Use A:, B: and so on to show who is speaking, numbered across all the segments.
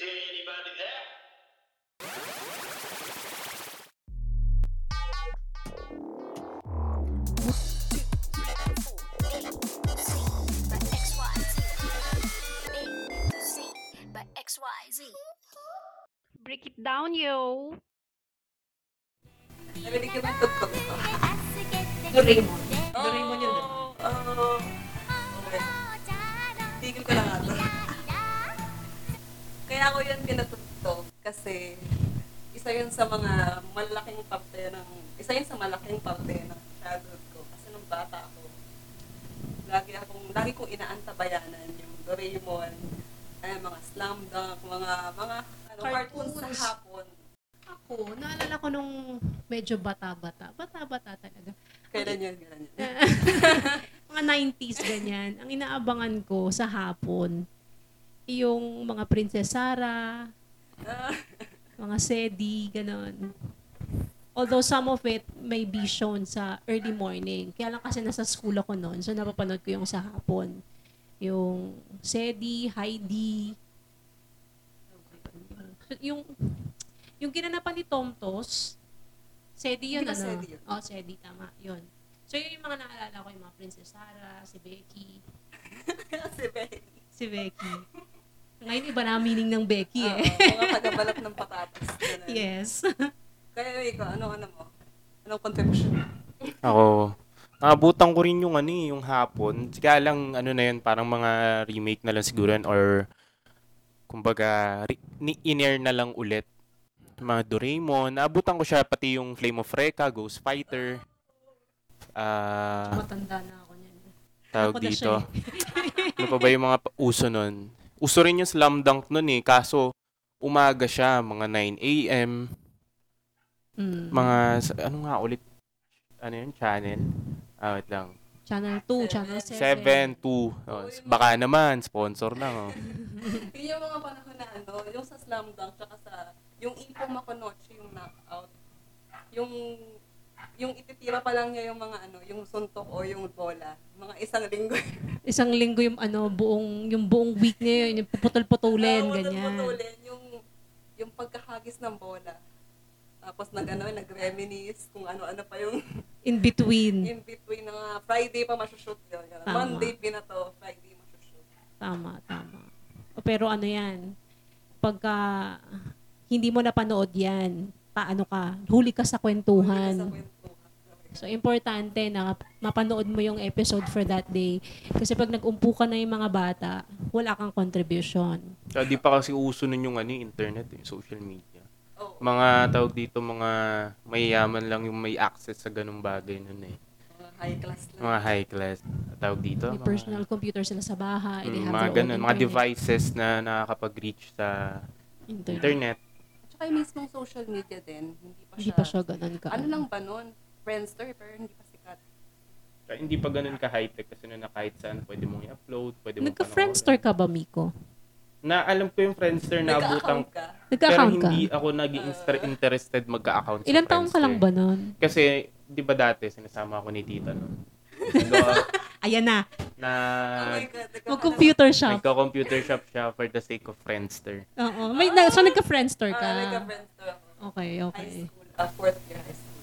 A: Is there anybody there?
B: XYZ.
C: Break it down, yo.
D: Narinig ko.
E: Doraemon. Doraemon yun, di ba?
D: Oo. Okay. Tigil ko lang nga to. Kaya ako yun pinatugtog kasi isa yun sa mga malaking parte ng, isa yun sa malaking parte ng childhood ko. Kasi nung bata ako, lagi akong, lagi kong inaantabayanan yung Doraemon, ay mga slam dunk, mga, mga, ano, cartoons sa hapon.
E: Ako, naalala ko nung medyo bata-bata. Bata-bata talaga.
D: Kailan yun, kailan yun.
E: Mga 90s, ganyan. Ang inaabangan ko sa hapon, yung mga Princess Sarah,
D: Ah,
E: mga Sedi, ganon. Although some of it may be shown sa early morning. Kaya lang kasi nasa school ako noon, so napapanood ko yung sa hapon. Yung Sedi, Heidi, yung yung ginanapan ni Tomtos, Sedi yun, ano?
D: Sedi yun?
E: Oh, Sedi, tama. Yun. So, yun yung mga naalala ko, yung mga Princess Sarah, si Becky,
D: si Becky.
E: si Becky. Ngayon, iba na ang meaning ng Becky
D: Oo,
E: eh.
D: mga tagabalap ng patatas. Ganun.
E: yes.
D: Kaya ikaw, ano, ano mo? Anong contribution?
F: Ako, naabutan ko rin yung ano eh, yung hapon. Kaya lang, ano na yun, parang mga remake na lang siguro yun or kumbaga, re- ni- in-air na lang ulit. Mga Doraemon. Naabutan ko siya pati yung Flame of Recca, Ghost Fighter. Ah,
E: Matanda na ako niyan.
F: tawag
E: Ako
F: dito.
E: siya
F: ano pa ba yung mga uso nun? Uso rin yung slam dunk nun eh. Kaso, umaga siya, mga 9 a.m.
E: Mm.
F: Mga, ano nga ulit? Ano yun? Channel? Ah, wait lang.
E: Channel 2, Channel
F: 7,
E: 7.
F: 2. Oh, baka naman, sponsor lang. Oh.
D: Yun yung mga panahon na ano, yung sa slam dunk, tsaka sa, yung Ipo Makonochi, yung knockout, yung, yung ititira pa lang niya yung mga ano, yung suntok o yung bola, mga isang linggo.
E: Isang linggo yung ano, buong, yung buong week niya yun, yung puputol-putulin,
D: Oo,
E: ganyan.
D: putulin, yung, yung pagkahagis ng bola. Tapos nag, ano, nag-reminisce kung ano-ano pa yung
E: In between.
D: in between ng mga Friday pa masushoot yun. Ganun.
E: Tama.
D: Monday pinato, Friday masushoot.
E: Tama, tama. O, Pero ano yan, pagka hindi mo napanood yan, paano ka, huli ka sa
D: Sa
E: kwentuhan.
D: kwentuhan.
E: So, importante na mapanood mo yung episode for that day. Kasi pag nag-umpu ka na yung mga bata, wala kang contribution.
F: Kaya di pa kasi uso nun yung ano, yung internet, eh, social media. Mga tawag dito, mga mayayaman lang yung may access sa ganung bagay nun eh.
D: Mga high class lang.
F: Mga high class, tawag dito.
E: May
F: mga-
E: personal computer sila sa bahay. they
F: Mm,
E: have
F: mga ganun, mga devices na nakakapag-reach sa
E: Internet.
F: internet.
D: Yung mismong social media din, hindi pa
E: Hindi
D: siya,
E: pa siya ganun ka.
D: ano lang ba nun? Friendster, pero hindi pa sikat.
F: Kaya hindi pa ganun ka-high-tech kasi na kahit saan pwede mong i-upload, pwede mong
E: Nagka-friendster ka ba, Miko?
F: Na alam ko yung Friendster na abutang
D: Nagka-account ka.
F: pero
E: ka?
F: hindi ako naging inter- interested magka-account sa
E: Ilan taong ka lang ba nun?
F: Kasi, di ba dati, sinasama ako ni tita nun. Nag-
E: Ayan na.
F: na
D: Oh God,
E: Mag-computer shop.
F: nagka-computer shop siya for the sake of Friendster.
E: Oo. May, na, so, nagka-friendster ka?
D: Ah, nagka-friendster ako.
E: Okay,
D: High
E: okay.
D: school, ah, fourth year high school.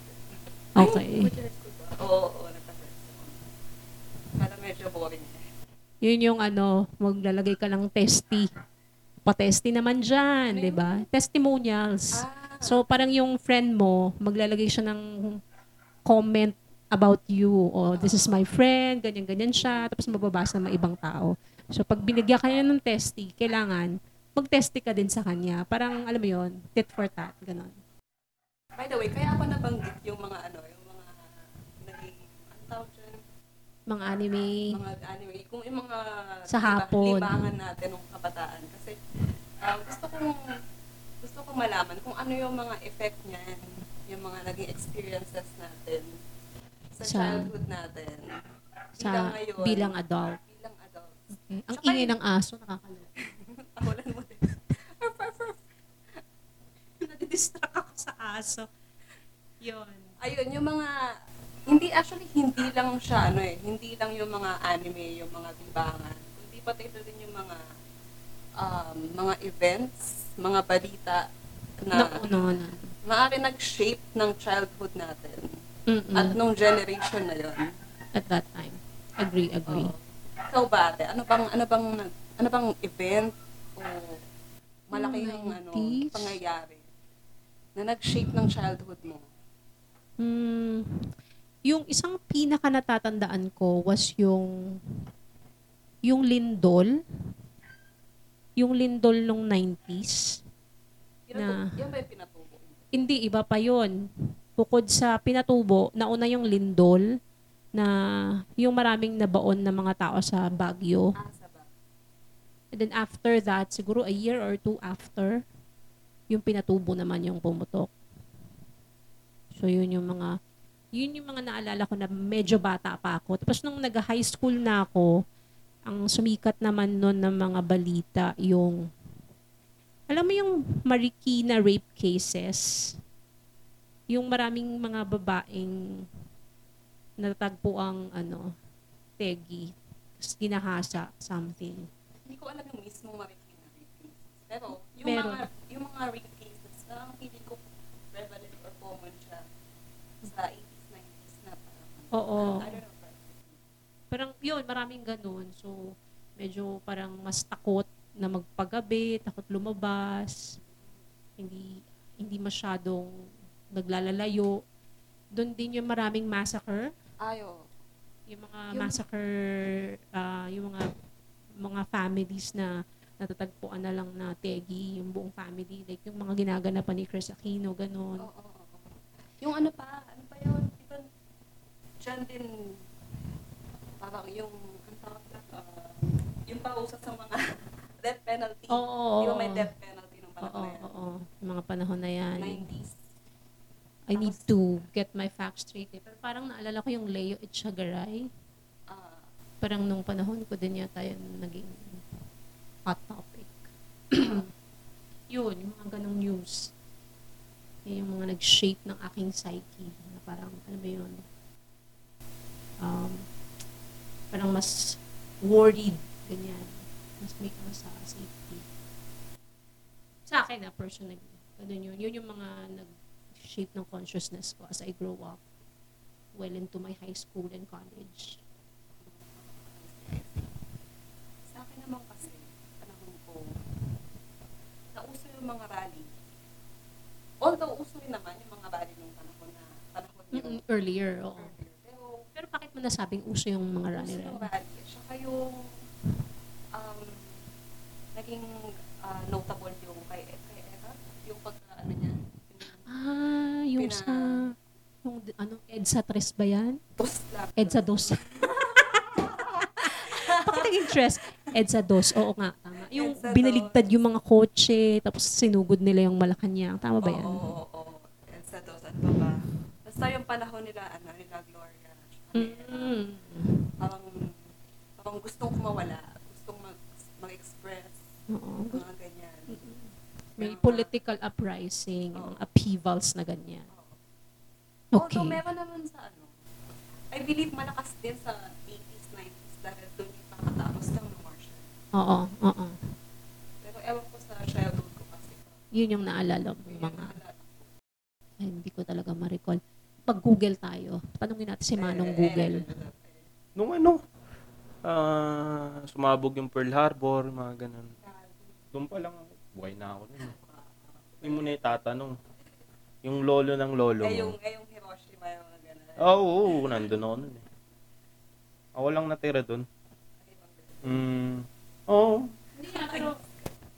E: Okay.
D: Ay, fourth year high school ba? Oo, oo, nagka-friendster ako. Para medyo boring eh.
E: Yun yung ano, maglalagay ka ng testy. Pa-testy naman dyan, di ba? Testimonials.
D: Ah,
E: So, parang yung friend mo, maglalagay siya ng comment about you. O, this is my friend, ganyan-ganyan siya. Tapos mababasa ng mga ibang tao. So, pag binigyan ka niya ng testy, kailangan mag-testy ka din sa kanya. Parang, alam mo yun, tit for tat, ganon.
D: by the way, kaya ako nabanggit yung mga ano, yung mga naging, ano tawag dyan?
E: Mga anime.
D: mga anime, kung yung mga
E: Sa hapon.
D: libangan natin ng kabataan. Kasi ah, gusto kong gusto kong malaman kung ano yung mga effect niyan, yung mga naging experiences natin sa,
E: Sa-
D: childhood natin.
E: Sa
D: Bilang ngayon,
E: bilang adult.
D: bilang adult.
E: Okay. Ang
D: Tsaka
E: ingay ng aso, nakakaloka.
D: Tawalan mo din.
E: Nadidistract ako sa aso. Yun.
D: Ayun, yung mga hindi actually hindi lang siya ano eh, hindi lang yung mga anime, yung mga libangan, kundi pati ito din yung mga um, mga events mga balita na
E: na.
D: maaari nag-shape ng childhood natin
E: Mm-mm.
D: at nung generation na yon.
E: At that time. Agree, agree.
D: Oo. Ikaw ba, ate? Ano bang, ano bang, ano bang event o malaki yung ano,
E: 90s?
D: pangyayari na nag-shape ng childhood mo?
E: Hmm, yung isang pinaka natatandaan ko was yung yung lindol. Yung lindol nung 90s.
D: Pinatu-
E: Na-
D: Yan ba yung pinatubo?
E: Hindi, iba pa yon. Bukod sa pinatubo, nauna yung lindol na yung maraming nabaon na mga tao sa Baguio.
D: Ah, sa ba?
E: And then after that, siguro a year or two after, yung pinatubo naman yung pumutok. So yun yung mga yun yung mga naalala ko na medyo bata pa ako. Tapos nung nag-high school na ako, ang sumikat naman nun ng mga balita yung alam mo yung Marikina rape cases? Yung maraming mga babaeng natatagpo ang ano, tegi, ginahasa, something.
D: Hindi ko alam yung mismong Marikina rape cases. Pero, yung
E: Meron.
D: mga, yung mga rape cases, parang hindi ko prevalent or common siya sa 80s, 90s na parang,
E: Oo.
D: I don't know, parang,
E: Parang yun, maraming ganun. So, medyo parang mas takot na magpagabi, takot lumabas, hindi hindi masyadong naglalalayo. Doon din yung maraming massacre,
D: ayo.
E: yung mga
D: Yung-
E: massacre, ah, yung mga mga families na natatagpuan na lang na tegi, yung buong family, like yung mga ginaganapan ni Chris Aquino, ganun.
D: Oo, oo, oo. Yung ano pa, ano pa yun? Di ba, dyan din, parang yung, ang tawag na, ah, yung pausa sa mga death penalty.
E: Oo.
D: Di ba may death penalty nung
E: Oo,
D: panahon na yan?
E: oo, yung mga panahon na yan.
D: 90s.
E: I need to get my facts straight. Eh. Pero parang naalala ko yung Leo Echegaray.
D: Ah,
E: Parang nung panahon ko din yata yun naging hot topic. yun, yung mga ganong news. Yun yung mga nag-shape ng aking psyche. Na parang, ano ba yun? Um, parang mas worried. Ganyan. Mas may ka sa safety. Sa akin na, personally. Ganun yun. Yun yung mga nag-shape ng consciousness ko as I grow up well into my high school and college.
D: sa akin naman kasi, panahon ko, nauso yung mga rally. Although, uso rin naman yung mga rally nung panahon na, panahon yung
E: Mm-mm, earlier, oo.
D: earlier. Pero,
E: Pero bakit mo nasabing uso yung mga
D: uso
E: rally
D: yung
E: rally?
D: Tsaka yung, um, naging ah, notable yung kay, kay Eva, yung yung
E: Ah, yung
D: Pina-
E: sa, yung ano, EDSA 3 ba yan?
D: lang.
E: EDSA 2. Bakit naging stress? EDSA 2, oo nga, tama. Yung
D: EDSA
E: binaligtad yung mga kotse, tapos sinugod nila yung Malacanang. Tama ba yan?
D: Oo, oo, oo. Yan sa dos, ano pa ba? Basta yung panahon nila, ano, nila Gloria. tsaka ni Eva.
E: Mm.
D: Parang, parang gustong kumawala, gustong mag, mag-express,
E: Oo.
D: mga.
E: May political uprising, mga upheavals na ganyan. Okay.
D: Although meron naman sa ano, I believe malakas din sa 80s, 90s dahil doon yung pakatapos ng Marshall.
E: Oo, oo.
D: Pero ewan ko sa childhood ko kasi.
E: Yun yung naalala
D: Yun yung
E: mga. Ay, hindi ko talaga ma-recall. Pag-google tayo, tanungin natin si Manong
D: Eh,
E: Google.
D: eh, eh, eh,
F: Nung ano, ah, sumabog yung Pearl Harbor, mga ganun. Doon pa lang, buhay na ako nun. eh. Hindi mo na itatanong. Yung lolo ng lolo
D: Eh, yung,
F: mo.
D: eh, yung Hiroshima, yung mga ganun.
F: Oo, oo, nandun ako nun eh. Ako lang natira dun. Mm, oo.
E: Hindi nga, pero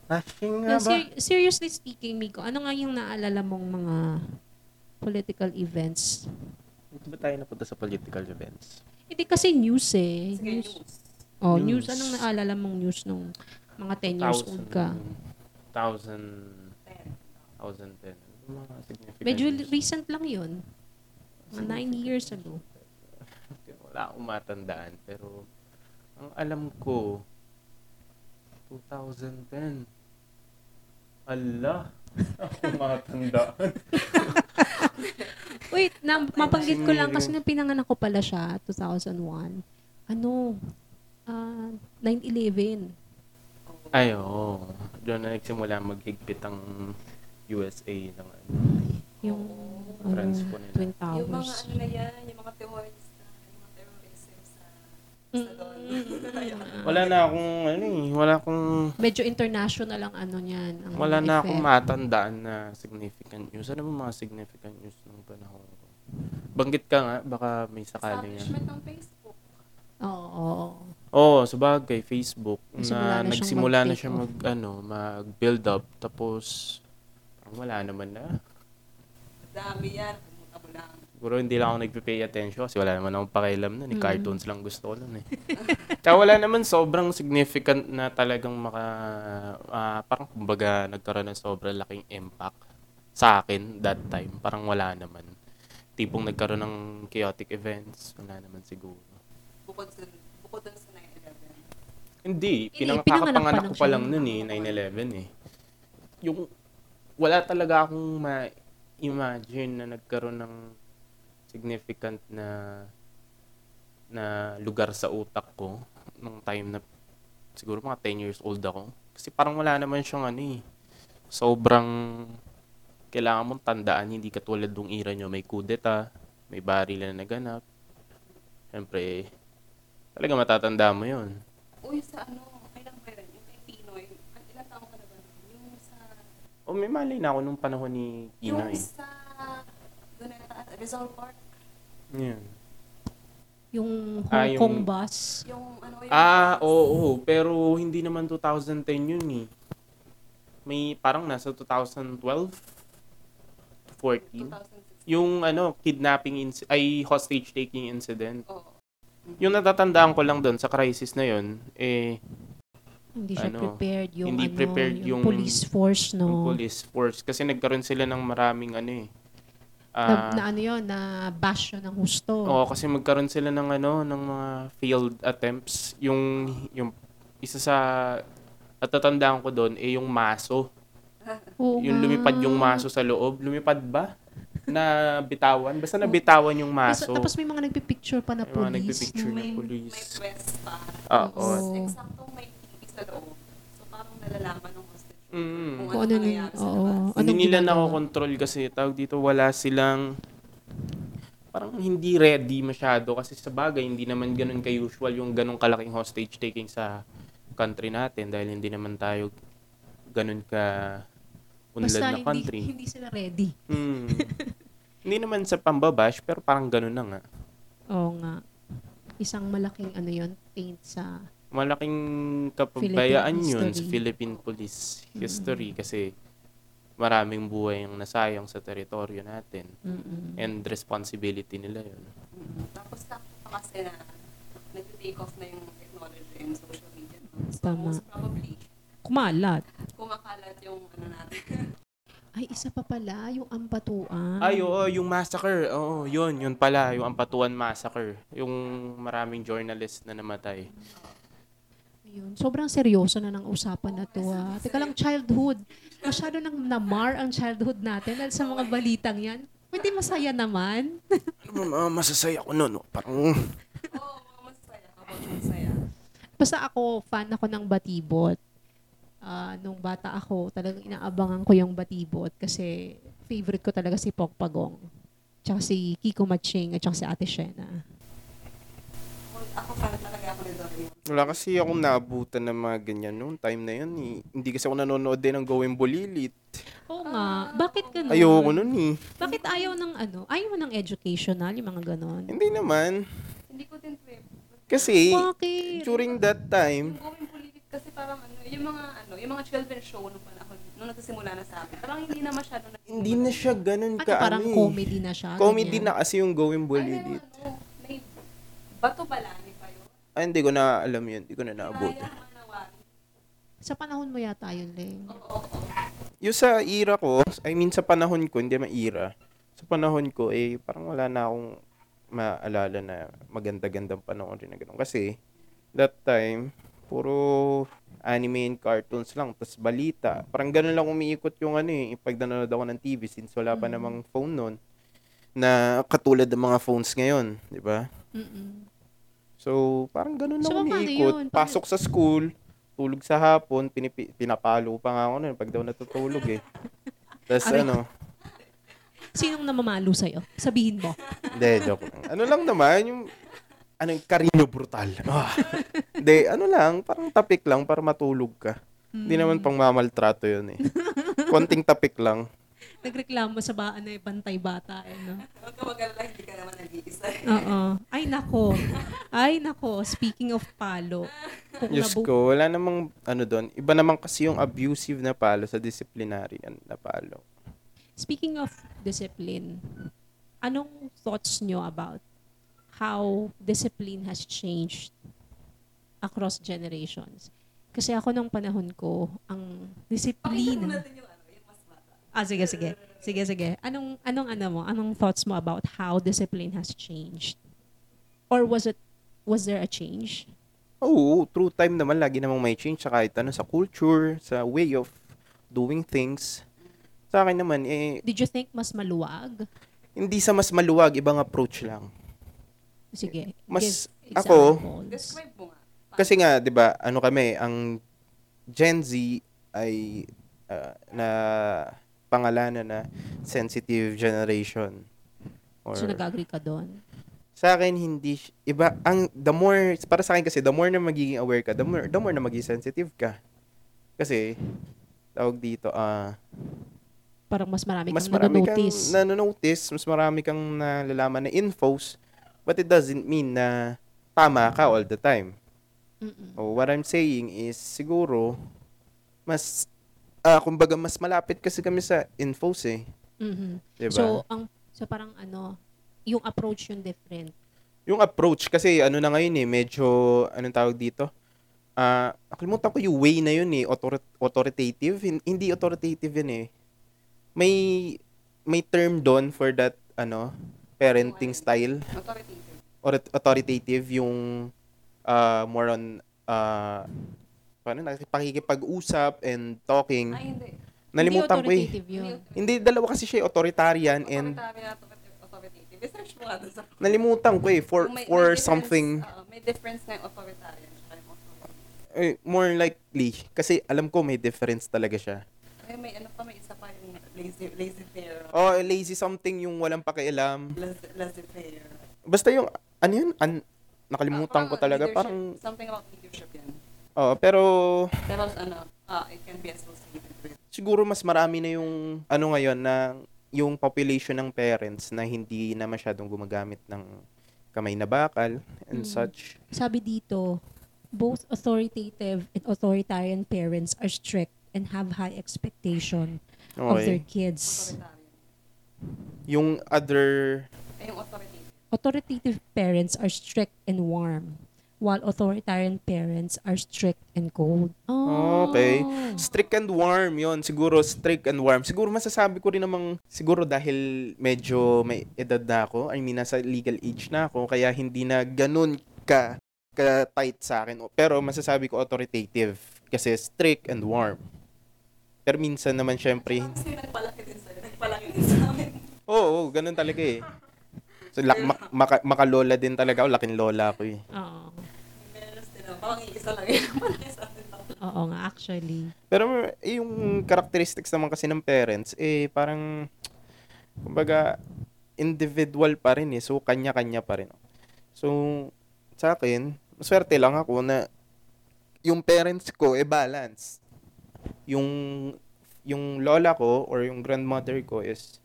F: nga ba?
E: ser- seriously speaking, Miko, ano nga yung naalala mong mga political events?
F: Hindi ba tayo napunta sa political events?
E: Hindi kasi news eh.
D: Sige,
E: News.
D: news.
E: Oh, news.
F: News.
E: Anong naalala mong news nung mga 10 years old ka?
F: 1000,
D: Ten.
F: 1010. Ano mga significant
E: Medyo recent lang yun. Mga 9 years ago.
F: Wala akong matandaan. Pero, ang alam ko, 2010. Ala, ako matandaan.
E: Wait, na, mapanggit ko lang kasi nung pinanganak ko pala siya, 2001. Ano? ah 9-11.
F: Ay, oo. Doon na nagsimula maghigpit ang USA ng ano,
E: Yung ano,
F: transpo nila.
E: Twin
D: Yung mga
E: Towers.
D: ano na yan, yung mga terrorista, yung mga terrorism sa sa doon.
F: Wala na akong, ano eh, wala akong,
E: Medyo international ang ano niyan. Ang
F: wala na
E: effect.
F: akong matandaan na significant news. Ano ba mga significant news nung panahon ko? Banggit ka nga, baka may sakali nga.
D: Establishment ng Facebook.
E: Oo, oo.
F: Oo, sa bagay, Facebook,
E: Nagsimula
F: na,
E: na siyang
F: nagsimula na
E: mag-take
F: siya mag, ano, mag-build up, tapos, parang wala naman na.
D: Dami yan, pumunta mo lang.
F: Siguro hindi lang ako nagpe-pay attention kasi wala naman akong pakialam nun. Eh.
E: Mm.
F: Cartoons lang gusto ko nun eh. Tsaka wala naman sobrang significant na talagang maka... ah, parang kumbaga nagkaroon ng sobrang laking impact sa akin that time. Parang wala naman. Tipong nagkaroon ng chaotic events. Wala naman siguro.
D: Bukod sa, bukod dun sa 9-11.
F: Hindi. Pinang,
E: pinanganak
F: ko pa lang
E: nun.
F: eh. 9-11 eh. Yung... Wala talaga akong ma-imagine na nagkaroon ng significant na na lugar sa utak ko nung time na siguro mga 10 years old ako. Kasi parang wala naman siyang ano eh. Sobrang kailangan mong tandaan, hindi katulad nung era nyo, may kudeta, may baril na naganap. Siyempre, talaga matatanda mo yun.
D: Uy, sa ano, kailan ba yun? Yung kay Pinoy, an- ilang taong ka na ba? nun? Yung sa,
F: O may mali na ako nung panahon ni
D: yung sa, doon na Rizal Park.
F: Yan.
E: Yung Hong
F: Ah, yung-
E: Kong bus.
D: Yung ano, yung
F: Ah, oo, oo, pero hindi naman 2010 yun eh. May parang nasa 2012 to 14.
D: 2006.
F: Yung ano, kidnapping inc- ay hostage taking incident.
D: Oo.
F: Yung natatandaan ko lang doon sa crisis na yun, eh,
E: Hindi siya
F: Ano,
E: prepared yung
F: hindi
E: ano,
F: prepared
E: yung,
F: yung-
E: police force,
F: yung
E: no?
F: police force. Kasi nagkaroon sila ng maraming ano eh.
E: na,
F: Ah,
E: na ano yun, na bash yun ng husto.
F: Oo, kasi magkaroon sila ng ano, ng mga failed attempts. Yung yung isa sa natatandaan ko doon eh yung maso.
E: Oo
F: Yung
E: nga.
F: lumipad yung maso sa loob. Lumipad ba? Na bitawan? Basta nabitawan yung maso.
E: tapos may mga nagpipicture pa na
F: May mga nagpipicture
D: May,
F: ng
D: may
F: police.
D: quest pa.
F: Oo.
E: Oo.
D: Tapos, eksaktong may TV sa loob. So, parang nalalaman ng hostage.
F: Mm.
D: Kung
E: Kung
D: ano
E: ano
D: nangyayari sa labas.
F: Hindi
E: Anong
F: nila nakokontrol kasi tawag dito wala silang parang hindi ready masyado kasi sa bagay hindi naman ganun ka-usual yung ganun kalaking hostage taking sa country natin dahil hindi naman tayo ganun ka unlad
E: Basta
F: na
E: hindi,
F: country.
E: hindi sila ready.
F: Hmm. hindi naman sa pambabash pero parang ganun na nga.
E: Oo nga. Isang malaking ano yun, paint sa...
F: Malaking kapabayaan
E: Philippine
F: yun sa. Philippine police history kasi maraming buhay ang nasayang sa teritoryo natin
E: Mm-mm.
F: and responsibility nila yun.
D: Mm. Tapos, pa kasi na nag-take off na yung technology and social media. So,
E: Tama.
D: most probably,
E: Kumalat.
D: Yung ano natin.
E: Ay, isa pa pala, yung ampatuan.
F: Ay, oo, yung massacre. Oo, yun, yun pala, yung Ampatuan Massacre. Yung maraming journalist na namatay.
E: Ayun. Sobrang seryoso na ng usapan na to. Ah. Teka lang, childhood. Masyado nang namar ang childhood natin dahil sa mga balitang yan. Pwede masaya naman.
F: Ano, uh, masasaya ko nun. no? Parang,
D: Oo, mga masaya. Kapag masaya.
E: Basta ako, fan ako ng batibot. Ah, nung bata ako, talagang inaabangan ko yung batibot kasi favorite ko talaga si Pok Pagong. Tsaka si Kiko Matching at tsaka si Ate Shena.
D: Ako, fan talaga ako ni
F: wala kasi akong naabutan ng mga ganyan noon. Time na yun, eh. hindi kasi ako nanonood din ng Going Bulilit.
E: Oo nga. Bakit ganun?
F: Ayoko nun eh.
E: Bakit ayaw ng ano? Ayaw mo ng educational, yung mga ganon?
F: Hindi naman.
D: Hindi ko din trip.
F: Kasi,
E: Bakit?
F: during that time,
D: Yung going politic kasi parang ano, yung mga ano, yung mga children show nung panahon, nung nagsisimula na sa amin. Parang hindi na masyado nag
F: hindi na siya ganun
E: Ano,
F: ka
E: parang
F: ano eh.
E: comedy na siya?
F: Comedy
E: ganyan?
F: na kasi yung Going
D: Ay,
F: Bulilit.
D: ano, may bato balani pa yun.
F: Ay, hindi ko na alam yun. Hindi ko na naabot.
E: Sa panahon mo yata yun, Leng.
D: Oo, oo.
F: Yung sa era ko, I mean sa panahon ko, hindi man era. Sa panahon ko, eh, parang wala na akong maalala na maganda-gandang panahon rin na gano'n. Kasi, that time, puro anime and cartoons lang, tas balita. Parang ganun lang umiikot yung ano eh, pag nanonood ako ng TV since wala pa namang phone noon na katulad ng mga phones ngayon, di ba? So, parang ganun lang
E: So,
F: umiikot.
E: yun?
F: Pasok sa school, natutulog sa hapon, pinipi, pinapalo pa nga ako nun pag daw natutulog eh. Tapos ano,
E: Sinong namamalo sa'yo? Sabihin mo.
F: hindi, joke lang. Ano lang naman, yung, ano yung karino brutal. Ah. Hindi, ano lang, parang tapik lang para matulog ka. Hindi naman pang mamaltrato yun eh. Konting tapik lang.
E: Nagreklamo sa baan na bantay bata. Eh, no?
D: Huwag ka mag-alala, hindi ka naman nag-iisa.
E: Oo. Ay, nako. Ay, nako. Speaking of palo. Kung
F: Diyos
E: nabu-
F: ko, wala namang ano doon. Iba naman kasi yung abusive na palo sa disciplinary na palo.
E: Speaking of discipline, anong thoughts nyo about how discipline has changed across generations? Kasi ako nung panahon ko, ang
D: Pakita mo
E: discipline...
D: natin yung ano, yung mas bata.
E: Ah, sige, sige. Sige, sige. Anong, anong, ano mo? Anong thoughts mo about how discipline has changed? Or was it, was there a change?
F: Oo, through time naman, lagi namang may change sa kahit ano, sa culture, sa way of doing things. Sa akin naman, eh,
E: Did you think mas maluwag?
F: hindi sa mas maluwag, ibang approach lang.
E: Sige.
F: Mas-
E: give
F: ako-.
D: Describe mo nga.
F: Kasi nga, 'di ba, ano kami, ang Gen Z ay ah, na pangalanan na sensitive generation. Or,
E: So, nag-agree ka doon?
F: sa akin hindi iba ang the more para sa akin kasi the more na magiging aware ka, the more the more na magiging sensitive ka. Kasi tawag dito ah
E: Parang mas marami
F: mas
E: kang
F: marami kang
E: nanonotice.
F: nanonotice, mas marami kang nalalaman na infos, but it doesn't mean na tama ka all the time.
E: Mm-mm.
F: Oh, what I'm saying is siguro mas ah kumbaga mas malapit kasi kami sa infos eh,
E: Mhm.
F: 'di ba?
E: So, ang so parang ano, yung approach yung different.
F: yung approach kasi ano na ngayon eh, medyo anong tawag dito? Ah, nakalimutan ko yung way na yun eh, author- authoritative. Hin- Hindi authoritative yun eh. May may term doon for that ano, parenting style.
D: Authoritative.
F: Or authoritative yung uh, more on uh, paano na pakikipag-usap and talking.
D: Ay, hindi.
F: Nalimutan ko eh.
E: yun.
F: Hindi dalawa kasi siya eh, authoritarian and
D: Authoritarian, authoritative. I-search mo nga sa...
F: nalimutan ko eh for
D: may-
F: for
D: may
F: something
D: uh, may difference na yung authoritarian
F: eh, more likely kasi alam ko may difference talaga siya.
D: Ay, may ano pa, may isa pa yung lazy, lazy fair.
F: Oh, lazy something yung walang pakialam.
D: Lazy, lazy fair.
F: Basta yung ano yun? An- nakalimutan ko talaga parang
D: Something about leadership yan.
F: oh, pero
D: Pero ano, ah, it can be associated with.
F: siguro mas marami na yung ano ngayon na yung population ng parents na hindi na masyadong gumagamit ng kamay na bakal and
E: Mm.
F: such.
E: Sabi dito, both authoritative and authoritarian parents are strict and have high expectation of their
F: Okay.
E: kids.
D: Authoritarian.
F: Yung other
D: Ay, yung authoritative.
E: Authoritative parents are strict and warm, while authoritarian parents are strict and cold. Oh.
F: Okay. strict and warm yon siguro strict and warm. Siguro masasabi ko rin namang siguro dahil medyo may edad na ako, I mean nasa legal age na ako kaya hindi na ganun ka ka tight sa akin. Pero masasabi ko authoritative kasi strict and warm. Pero minsan naman syempre
D: Kasi nagpalaki din sa'yo. Nagpalaki din sa amin.
F: Oo, oh, ganun talaga eh. Lak, ma- maka- makalola din talaga ako. Laking lola ko eh.
E: Oo.
D: Parang iisa lang yun.
E: Oo nga, actually.
F: Pero eh, yung characteristics naman kasi ng parents, eh parang, kumbaga, individual pa rin eh. So, kanya-kanya pa rin. So, sa akin, swerte lang ako na yung parents ko, eh balance. Yung, yung lola ko or yung grandmother ko is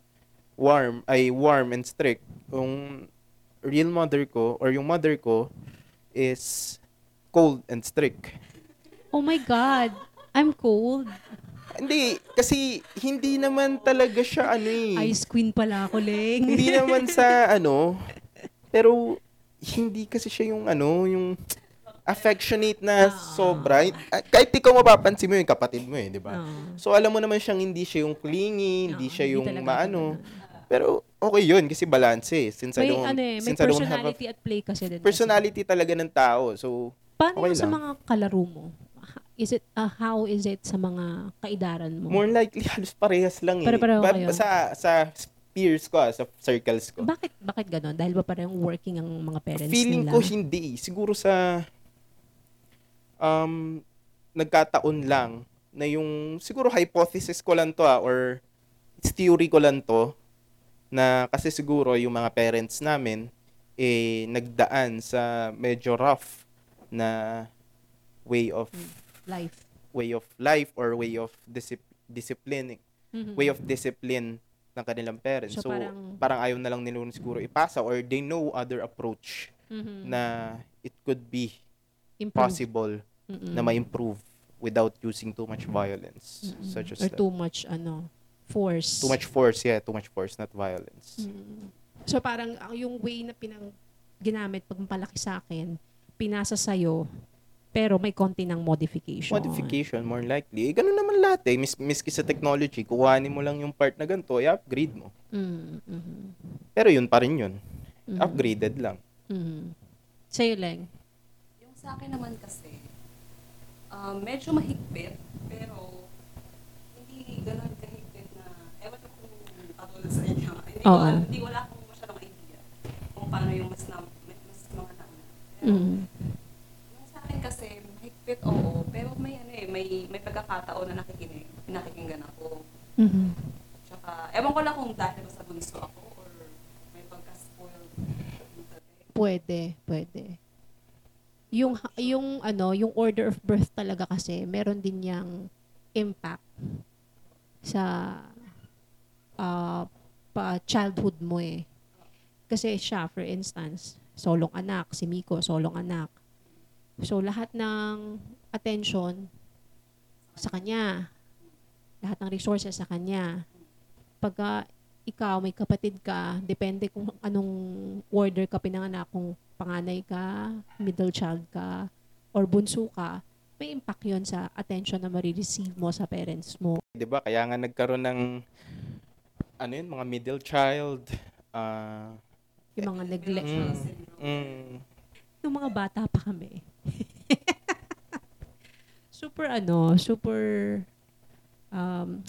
F: warm, ay warm and strict. Yung real mother ko or yung mother ko is cold and strict.
E: Oh my God! I'm cold.
F: Hindi, kasi hindi naman talaga siya ano eh.
E: Ice queen pala ako, Leng.
F: Hindi naman sa ano, pero hindi kasi siya yung ano, yung affectionate na sobra. Ah, Kahit ikaw mapapansin mo yung kapatid mo eh, di ba?
E: Oo.
F: So alam mo naman siyang hindi siya yung clingy, hindi
E: Oo,
F: siya
E: hindi
F: yung
E: talaga
F: maano.
E: ganun.
F: Pero okay yun kasi balance eh. Since I
E: May,
F: don't,
E: ano eh, may
F: since I don't have a
E: personality at play kasi din. kasi.
F: personality talaga ng tao. So,
E: Paano
F: okay
E: yung sa
F: lang.
E: mga kalaro mo? Is it, uh, how is it sa mga kaidaran mo?
F: more likely halos parehas lang eh.
E: Pare-pareho
F: Ba-
E: kayo.
F: Sa, sa peers ko, ah, sa circles ko.
E: Bakit bakit ganon? Dahil ba parang working ang mga parents
F: Feeling
E: nila?
F: ko hindi. Siguro sa um nagkataon lang na yung siguro hypothesis ko lang to ah, or it's theory ko lang to na kasi siguro yung mga parents namin eh nagdaan sa medyo rough na way of
E: Life.
F: way of life or way of disip- disciplining
E: Mhm.
F: way of discipline ng kanilang parents.
E: So,
F: So,
E: parang-
F: parang, ayaw na lang nila siguro ipasa or they know other approach
E: Mhm.
F: na it could be
E: Improve.
F: possible
E: Mm-mm.
F: na ma-improve without using too much violence
E: Mm-mm.
F: such as
E: Or
F: that.
E: too much, ano, force.
F: Too much force, yeah, too much force, not violence.
E: Mm. So parang ang yung way na pinang ginamit pag palaki sa akin, pinasa sa'yo, pero may konti ng modification.
F: Modification, more likely. Eh, ganun naman lahat eh. Mis miski sa technology, kuhanin mo lang yung part na ganito, i-upgrade mo.
E: Mm, mhm,
F: Pero yun pa rin yun.
E: mhm,
F: Upgraded lang.
E: mhm. Sa'yo, Leng.
D: Yung sa akin naman kasi, um, medyo mahigpit, pero hindi ganun kahigpit na, ewan ko kung katulad sa inyo. Hindi, ko,
E: Oo.
D: alam- hindi wala akong masyadong idea kung paano yung mas, na, mas mga nauna. Pero,
E: Mm.
D: yung sa akin kasi, mahigpit, oo, pero may ano eh, may, may pagkakataon na nakikinig, nakikinggan ako.
E: Mhm.
D: Tsaka, ewan ko lang kung dahil ba sa bunso ako or may pagka-spoiled.
E: Pwede, pwede. Yung yung ano, yung order of birth talaga kasi meron din yang impact sa ah, pa childhood mo eh. Kasi siya, for instance, solong anak, si Miko, solong anak. So, lahat ng attention sa kanya. Lahat ng resources sa kanya. Pagka ikaw, may kapatid ka, depende kung anong order ka pinanganak, kung panganay ka, middle child ka, or bunso ka, may impact yon sa attention na marireceive mo sa parents mo.
F: 'Di ba? Kaya nga nagkaroon ng ano yun, mga middle child, ah,
E: Yung mga neglect.
F: mm, mm,
E: Yung mga bata pa kami. super ano, super um,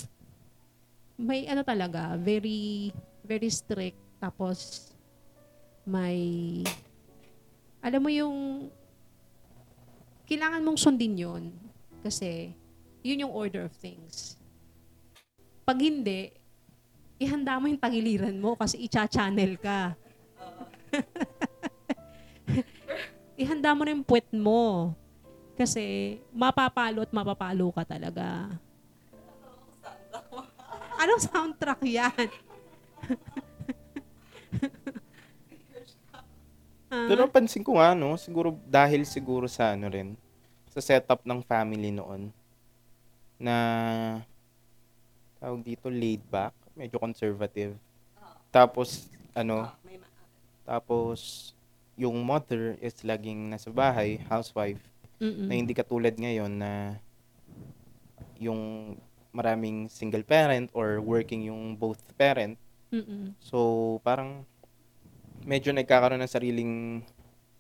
E: may ano talaga, very very strict tapos may alam mo yung kailangan mong sundin yon kasi yun yung order of things. Pag hindi, ihanda mo yung tagiliran mo kasi icha-channel ka. ihanda mo na yung puwet mo. Kasi mapapalo at mapapalo ka talaga. Anong soundtrack yan? Ah,
F: Pero pansin ko nga, no, siguro dahil siguro sa ano rin, sa setup ng family noon, na tawag dito laid back, medyo conservative. Tapos, ano,
D: Ah, may ma-
F: tapos yung mother is laging nasa bahay, housewife,
E: mm-mm.
F: na hindi katulad ngayon na yung maraming single parent or working yung both parent.
E: Mm-mm.
F: So, parang medyo nagkakaroon ng sariling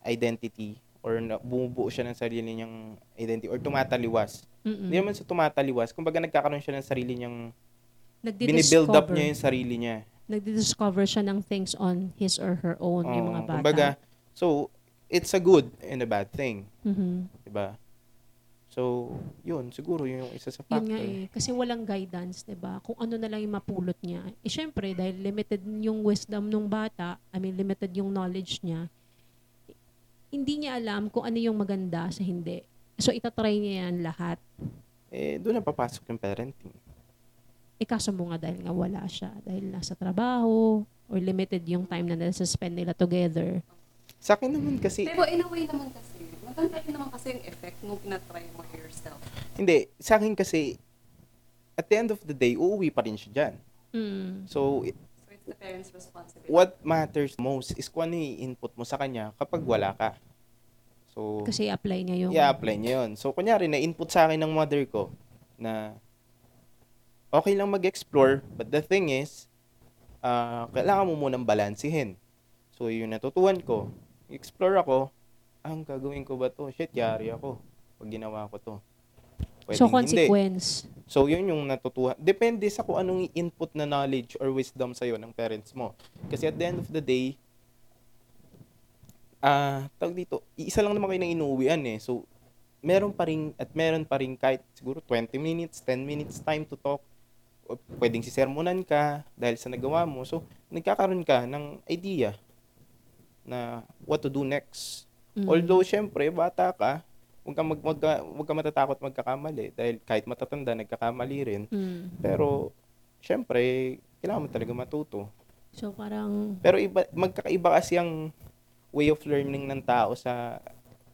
F: identity or na, bumubuo siya ng sarili niyang identity or tumataliwas.
E: Mm-mm.
F: Hindi naman sa tumataliwas, kumbaga nagkakaroon siya ng sarili niyang. Binibuild up niya yung sarili niya.
E: Nagdi-discover siya ng things on his or her own, yung mga
F: Oo,
E: bata.
F: kumbaga, so it's a good and a bad thing,
E: Mhm.
F: 'di ba? So, yun, siguro yun yung isa sa
E: Yun
F: factor.
E: nga eh. Kasi walang guidance, 'di ba Kung ano na lang yung mapulot niya. Eh, syempre, dahil limited yung wisdom ng bata, I mean, limited yung knowledge niya, hindi niya alam kung ano yung maganda sa hindi. So, itatry niya yan lahat.
F: Eh, doon na papasok yung parenting.
E: Eh, kaso mo nga dahil nga wala siya. Dahil nasa trabaho, or limited yung time na nasa-spend nila together.
F: Sa akin naman kasi,
D: Pero in a way naman kasi, maganda rin naman kasi yung effect nung pinatry mo yourself.
F: hindi, sa akin kasi, at the end of the day, uuwi pa rin siya dyan.
E: Mm.
F: So, it-
D: So it's the parents' responsibility.
F: what matters most is kung ano yung input mo sa kanya kapag wala ka. So,
E: Kasi apply niya yung...
F: i-apply niya yun. So, kunyari, na-input sa akin ng mother ko na okay lang mag-explore, but the thing is, ah, kailangan mo munang balansihin. So, yung natutuhan ko, explore ako, ah, ang gagawin ko ba to? Shit, yari ako pag ginawa ko to.
E: so,
F: Pwedeng hindi.
E: consequence.
F: So, yun yung natutuhan. Depende sa kung anong input na knowledge or wisdom sa'yo ng parents mo. Kasi at the end of the day, ah, tawag dito, isa lang naman kayo ng inuwian eh. So, meron pa rin, at meron pa rin kahit siguro 20 minutes, 10 minutes time to talk. Pwedeng sisermonan ka dahil sa nagawa mo. So, nagkakaroon ka ng idea na what to do next.
E: Mm.
F: Although, syempre, bata ka, huwag ka, mag, huwag ka, huwag ka matatakot magkakamali dahil kahit matatanda, nagkakamali rin.
E: Mm.
F: Pero, syempre, kailangan mo talaga matuto.
E: So parang
F: Pero iba, magkakaiba kasi ang way of learning ng tao sa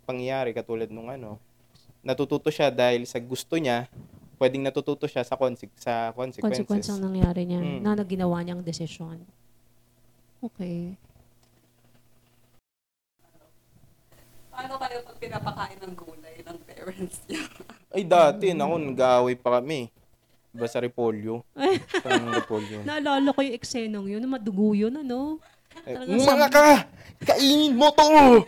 F: pangyayari katulad nung ano. Natututo siya dahil sa gusto niya, pwedeng natututo siya sa, conse- sa consequences.
E: consequence ang nangyari niya
F: Mm.
E: na naginawa niyang desisyon. Okay.
D: Paano kayo pag pinapakain ng gulay ng parents niyo?
F: Ay, dati, naku, nag-aaway pa kami. Diba sa repolyo? Parang repolyo.
E: Naalala ko yung eksenong yun, madugo yun, ano?
F: Eh, mga ka! Kainin mo to!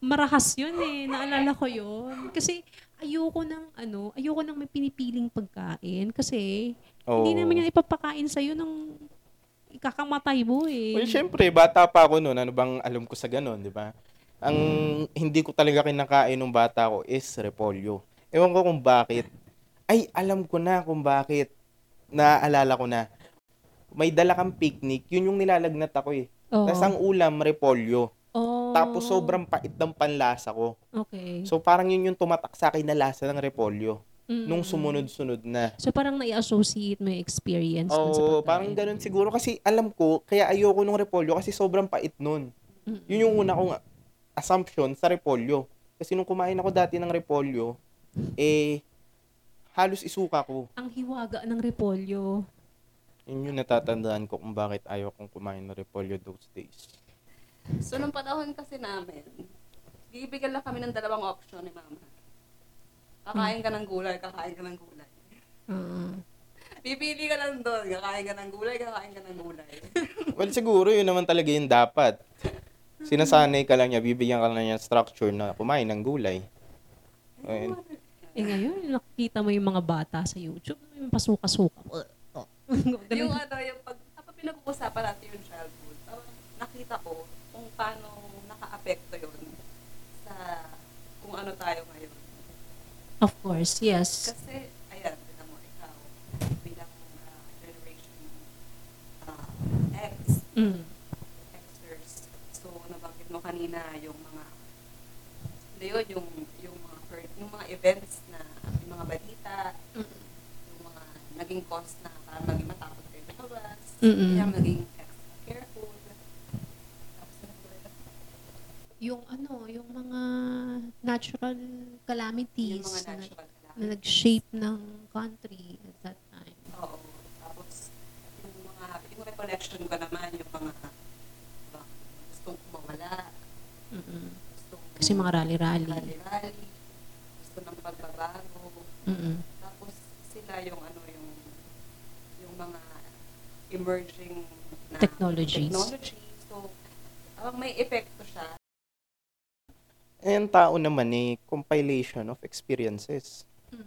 E: Marahas yun eh. Naalala ko yun. Kasi ayoko ng, ano, ayoko ng may pinipiling pagkain. Kasi
F: Oo.
E: hindi naman yan ipapakain sa'yo ng ikakamatay mo eh.
F: Well, syempre, bata pa ako noon. Ano bang alam ko sa ganun, di ba? Ang hindi ko talaga kinakain nung bata ko is repolyo. Ewan ko kung bakit. Ay, alam ko na kung bakit. Naaalala ko na. May dala kang picnic, yun yung nilalagnat ako eh.
E: Oo.
F: Tapos ang ulam, repolyo.
E: Oh.
F: Tapos sobrang pait ng panlasa ko.
E: Okay.
F: So parang yun yung tumatak sa akin na lasa ng repolyo.
E: Mm.
F: Nung sumunod-sunod na.
E: So parang nai-associate mo yung experience sa
F: Oo,
E: pagkain.
F: parang ganun siguro. Kasi alam ko, kaya ayoko nung repolyo kasi sobrang pait nun.
E: Mm.
F: Yun yung una kong assumption sa repolyo. Kasi nung kumain ako dati ng repolyo, eh, halos isuka ko.
E: Ang hiwaga ng repolyo.
F: Yun yung natatandaan ko kung bakit ayaw kong kumain ng repolyo those days.
D: So, nung panahon kasi namin, bibigyan lang kami ng dalawang option ni mama. Kakain ka ng gulay, kakain ka ng gulay.
E: Oo.
D: Pipili ka lang doon, kakain ka ng gulay, kakain ka ng gulay.
F: Well, siguro yun naman talaga yung dapat. Sinasanay ka lang niya, bibigyan ka lang niya structure na kumain ng gulay. Ayun.
E: Eh ngayon, nakikita mo yung mga bata sa YouTube, yung pasuka-suka. Oh.
D: yung ano, yung pag, kapag pinag-uusapan natin yung childhood, nakita ko paano naka-apekto yun sa kung ano tayo ngayon.
E: Of course, yes.
D: Kasi, ayan, tignan mo, ikaw, bilang ah, generation ah, X,
E: Mm.
D: Xers. So, nabanggit mo kanina yung mga, hindi yun, yung, yung mga, yung mga events na, yung mga balita, yung mga naging cause na para maging matakot kayo lumabas,
E: Mm-mm.
D: kaya maging extra careful. Tapos, ano ba yun?
E: Yung ano, yung mga natural calamities
D: yung mga
E: na,
D: natural
E: na
D: calamities.
E: nag-shape ng country at that time.
D: Oo. Tapos, yung mga, yung recollection ko naman, yung mga, diba, gustong kumawala,
E: Mm-mm.
D: gustong
E: Kasi mga rally-rally.
D: rally-rally, gusto ng pagbabago.
E: Mm-mm.
D: Tapos, sila yung ano, yung, yung mga emerging na
E: Technologies.
D: technology. So, parang may epekto siya.
F: Eh, ang tao naman eh, compilation of experiences.
E: Mhm.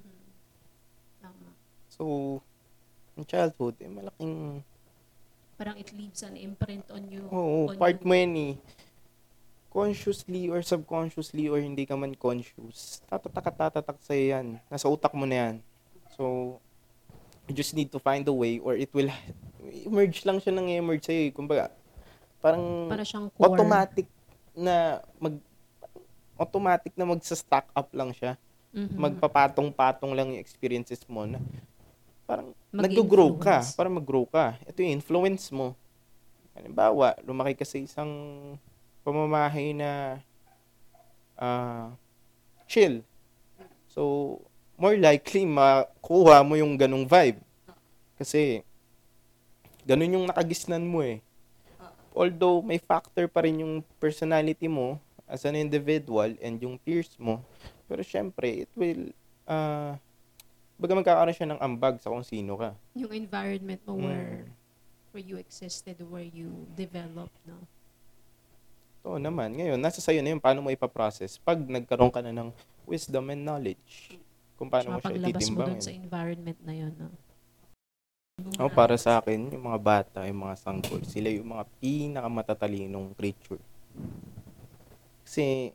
E: Tama.
F: So, in childhood, eh, malaking,
E: Parang it leaves an imprint on you.
F: oo,
E: on
F: part
E: you.
F: mo yan eh. Consciously or subconsciously or hindi ka man conscious, tatatak at tatatak sa'yo yan. Nasa utak mo na yan. So, you just need to find a way or it will emerge lang siya nang emerge sa'yo. eh. Kumbaga, parang
E: Para siyang core.
F: automatic na mag automatic na magsa-stack up lang siya.
E: Mhm.
F: magpapatong-patong lang yung experiences mo na parang nag-grow ka, parang mag-grow ka. Ito yung influence mo. Halimbawa, lumaki ka sa isang pamamahay na ah, chill. So, more likely makuha mo yung ganong vibe. Kasi, ganun yung nakagisnan mo eh. Although, may factor pa rin yung personality mo as an individual and yung peers mo. Pero syempre, it will, ah, baga magkakaroon siya ng ambag sa kung sino ka.
E: Yung environment mo where
F: Mm.
E: where you existed, where you developed, no?
F: Oo naman. Ngayon, nasa sayo na yun paano mo ipaprocess pag nagkaroon ka na ng wisdom and knowledge. Kung paano mo
E: Tsaka
F: siya
E: paglabas mo sa
F: ititimbangin.
E: environment na yun, no?
F: Oh, para sa akin, yung mga bata, yung mga sanggol, sila yung mga pinakamatatalinong creature. Kasi,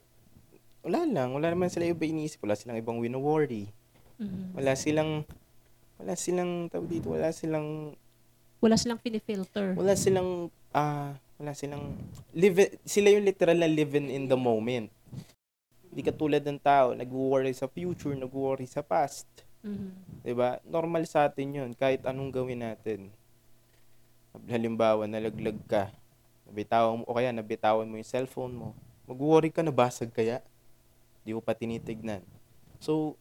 F: wala lang. Wala naman sila iba iniisip. Wala silang ibang wino-worry.
E: Mhm.
F: Wala silang, wala silang, tawag dito, wala silang,
E: Wala silang pinifilter.
F: wala silang, ah, wala silang, live, sila yung literal na living in the moment. Hindi katulad ng tao, nag-worry sa future, nag-worry sa past.
E: Mhm.
F: 'Di ba? Normal sa atin 'yun kahit anong gawin natin. Halimbawa, nalaglag ka. Nabitawan mo o kaya nabitawan mo yung cellphone mo. Mag-worry ka na basag kaya. Di mo pa tinitignan. So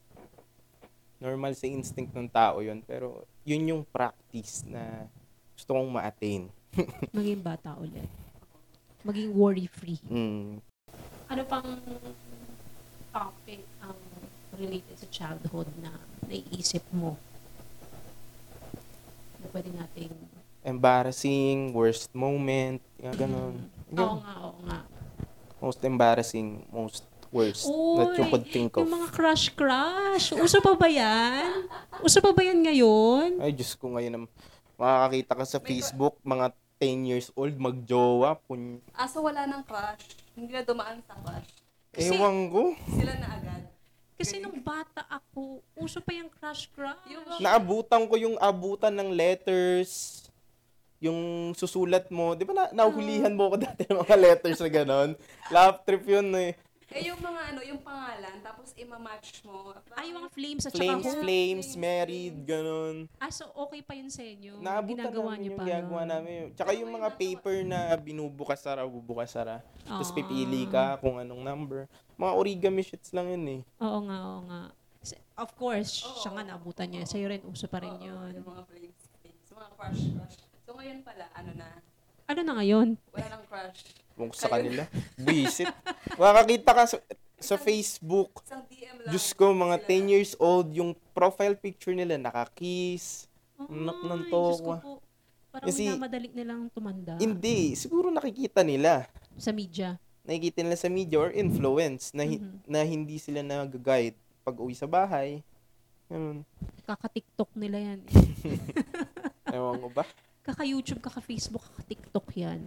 F: normal sa instinct ng tao 'yun, pero 'yun yung practice na gusto kong ma-attain.
E: Maging bata ulit. Maging worry-free.
F: Mm.
E: Ano pang topic ang related sa childhood na naiisip mo? Na pwede nating...
F: Embarrassing, worst moment, yung ganun.
E: Oo nga, oo nga.
F: Most embarrassing, most worst that you
E: Uy,
F: could think of.
E: Yung mga crush-crush. Uso pa ba yan? Uso pa ba yan ngayon?
F: Ay, Diyos ko ngayon, makakakita ka sa Facebook, mga 10 years old, magjowa, pun...
D: Ah, so wala ng crush. Hindi na dumaan sa crush.
E: Kasi-
F: Ewan ko.
D: Sila na agad.
E: Kasi nung bata ako, uso pa yung crush-crush.
D: Yung-
F: Naabutan ko yung abutan ng letters, yung susulat mo. Di ba na, nahulihan mo ko dati ng mga letters na gano'n? Laugh trip yun eh.
D: Eh, yung mga ano, yung pangalan, tapos ima-match mo.
E: Ay, yung mga flames at
F: Flames,
E: saka home.
F: flames,
D: flames,
F: married, gano'n.
E: Ah, so okay pa yun sa inyo?
F: Naabutan
E: Ginagawa
F: namin yung
E: pa
F: ginagawa
E: nun?
F: namin. Tsaka yung mga paper na binubukas sara, bubukas sara. Tapos
E: Ah.
F: pipili ka kung anong number. Mga origami shits lang yun eh.
E: Oo nga, oo nga. Of course, siya nga naabutan niya. Sa'yo rin, uso pa rin yun.
D: Yung mga flames, flames. Mga crush, crush. So ngayon pala, ano na,
E: Ano na ngayon?
D: wala nang crush.
F: Kung sa
D: Kayo-
F: kanila. Visit. Makakita ka sa, sa Facebook.
D: Isang DM lang.
F: Diyos ko, mga
D: Sila
F: 10 years old, yung profile picture nila, nakakiss. Nak ng
E: po. Parang
F: Kasi-
E: minamadali nilang tumanda
F: Hindi, siguro nakikita nila.
E: sa media.
F: Nakikita nila sa media or influence na, hi-
E: Mhm.
F: na hindi sila nag-guide pag uwi sa bahay. Ganun.
E: Kaka-TikTok nila yan.
F: Ewan ko ba?
E: Kaka-YouTube, kaka-Facebook, kaka-TikTok yan.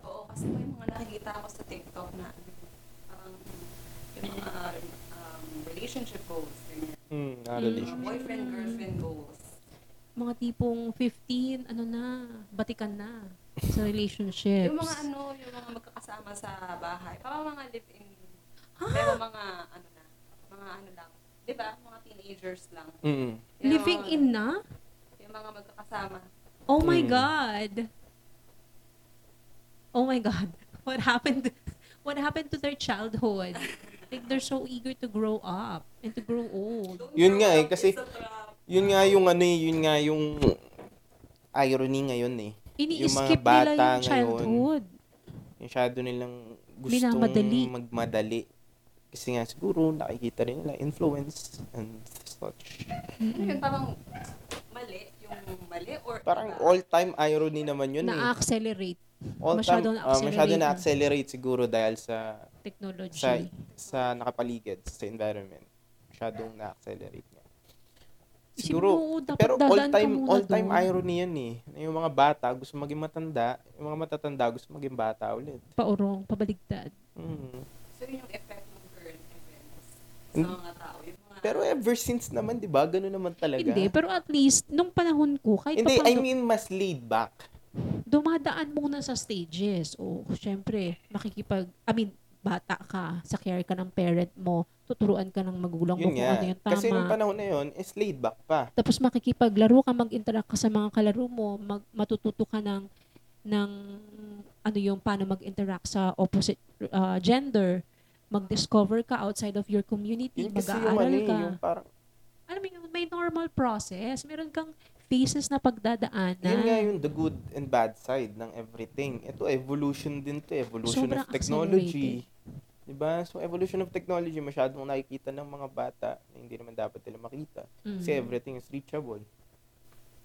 D: Oo, kasi may mga nakikita ako sa TikTok na parang yung mga um, relationship goals.
F: Hmm,
E: Mm.
F: ah,
D: Mga
F: relation.
D: boyfriend-girlfriend goals.
E: Mga tipong 15, ano na, batikan na sa relationships.
D: Yung mga ano, yung mga magkakasama sa bahay. Parang mga live-in. Pero mga ano na, mga ano lang. Di ba? Mga teenagers lang.
F: Mm.
E: Living
D: mga-
E: in na?
D: Yung mga magkakasama.
E: Oh my
F: Mm.
E: God. Oh my God. What happened? What happened to their childhood? Like they're so eager to grow up and to grow old.
D: Don't
F: Yun nga eh, kasi-. Yun nga yung ano eh, yun nga yung irony ngayon eh.
E: Ini-skip
F: bata
E: nila yung
F: ngayon,
E: childhood.
F: Masyado nilang gustong
E: Minamadali.
F: magmadali. Kasi nga siguro nakikita rin nila influence and such.
D: Yun, parang mali. Or
F: Parang all-time irony naman yun eh.
E: Na-accelerate
F: All
E: masyado
F: time, ah, masyado
E: na-accelerate.
F: na-accelerate siguro dahil sa
E: technology.
F: sa sa nakapaligid sa environment. Masyadong na-accelerate.
E: Isipin
F: Siguro,
E: mo, dapat
F: pero all-time all-time
E: doon.
F: irony yan eh. Na Yung mga bata gusto maging matanda, yung mga matatanda gusto maging bata ulit.
E: Paurong, pabaligtad.
F: Mm.
D: So yun yung effect ng current events sa mga tao.
F: Pero ever since naman, 'di ba? Ganun naman talaga.
E: Hindi, pero at least, nung panahon ko, kahit
F: Hindi,
E: pa
F: I mean mas laid back.
E: dumadaan muna sa stages. O, syempre, makikipag, I mean, bata ka, sa care ka ng parent mo, tuturuan ka ng magulang mo kung ano yung tama.
F: Kasi nung panahon na yun, is laid back pa.
E: Tapos makikipaglaro ka, mag-interact ka sa mga kalaro mo, mag, matututo ka ng, ng ano yung paano mag-interact sa opposite uh, gender, mag-discover ka outside of your community,
F: Yun kasi yung
E: mag-aaral
F: ano eh,
E: ka.
F: yung parang,
E: Alam mo yun, may normal process. Meron kang phases na pagdadaanan.
F: yun nga yung the good and bad side ng everything. Ito, evolution din to, evolution
E: Sobrang
F: of technology. Diba? So, evolution of technology, masyadong nakikita ng mga bata na hindi naman dapat nila makita. Kasi
E: Mhm.
F: everything is reachable.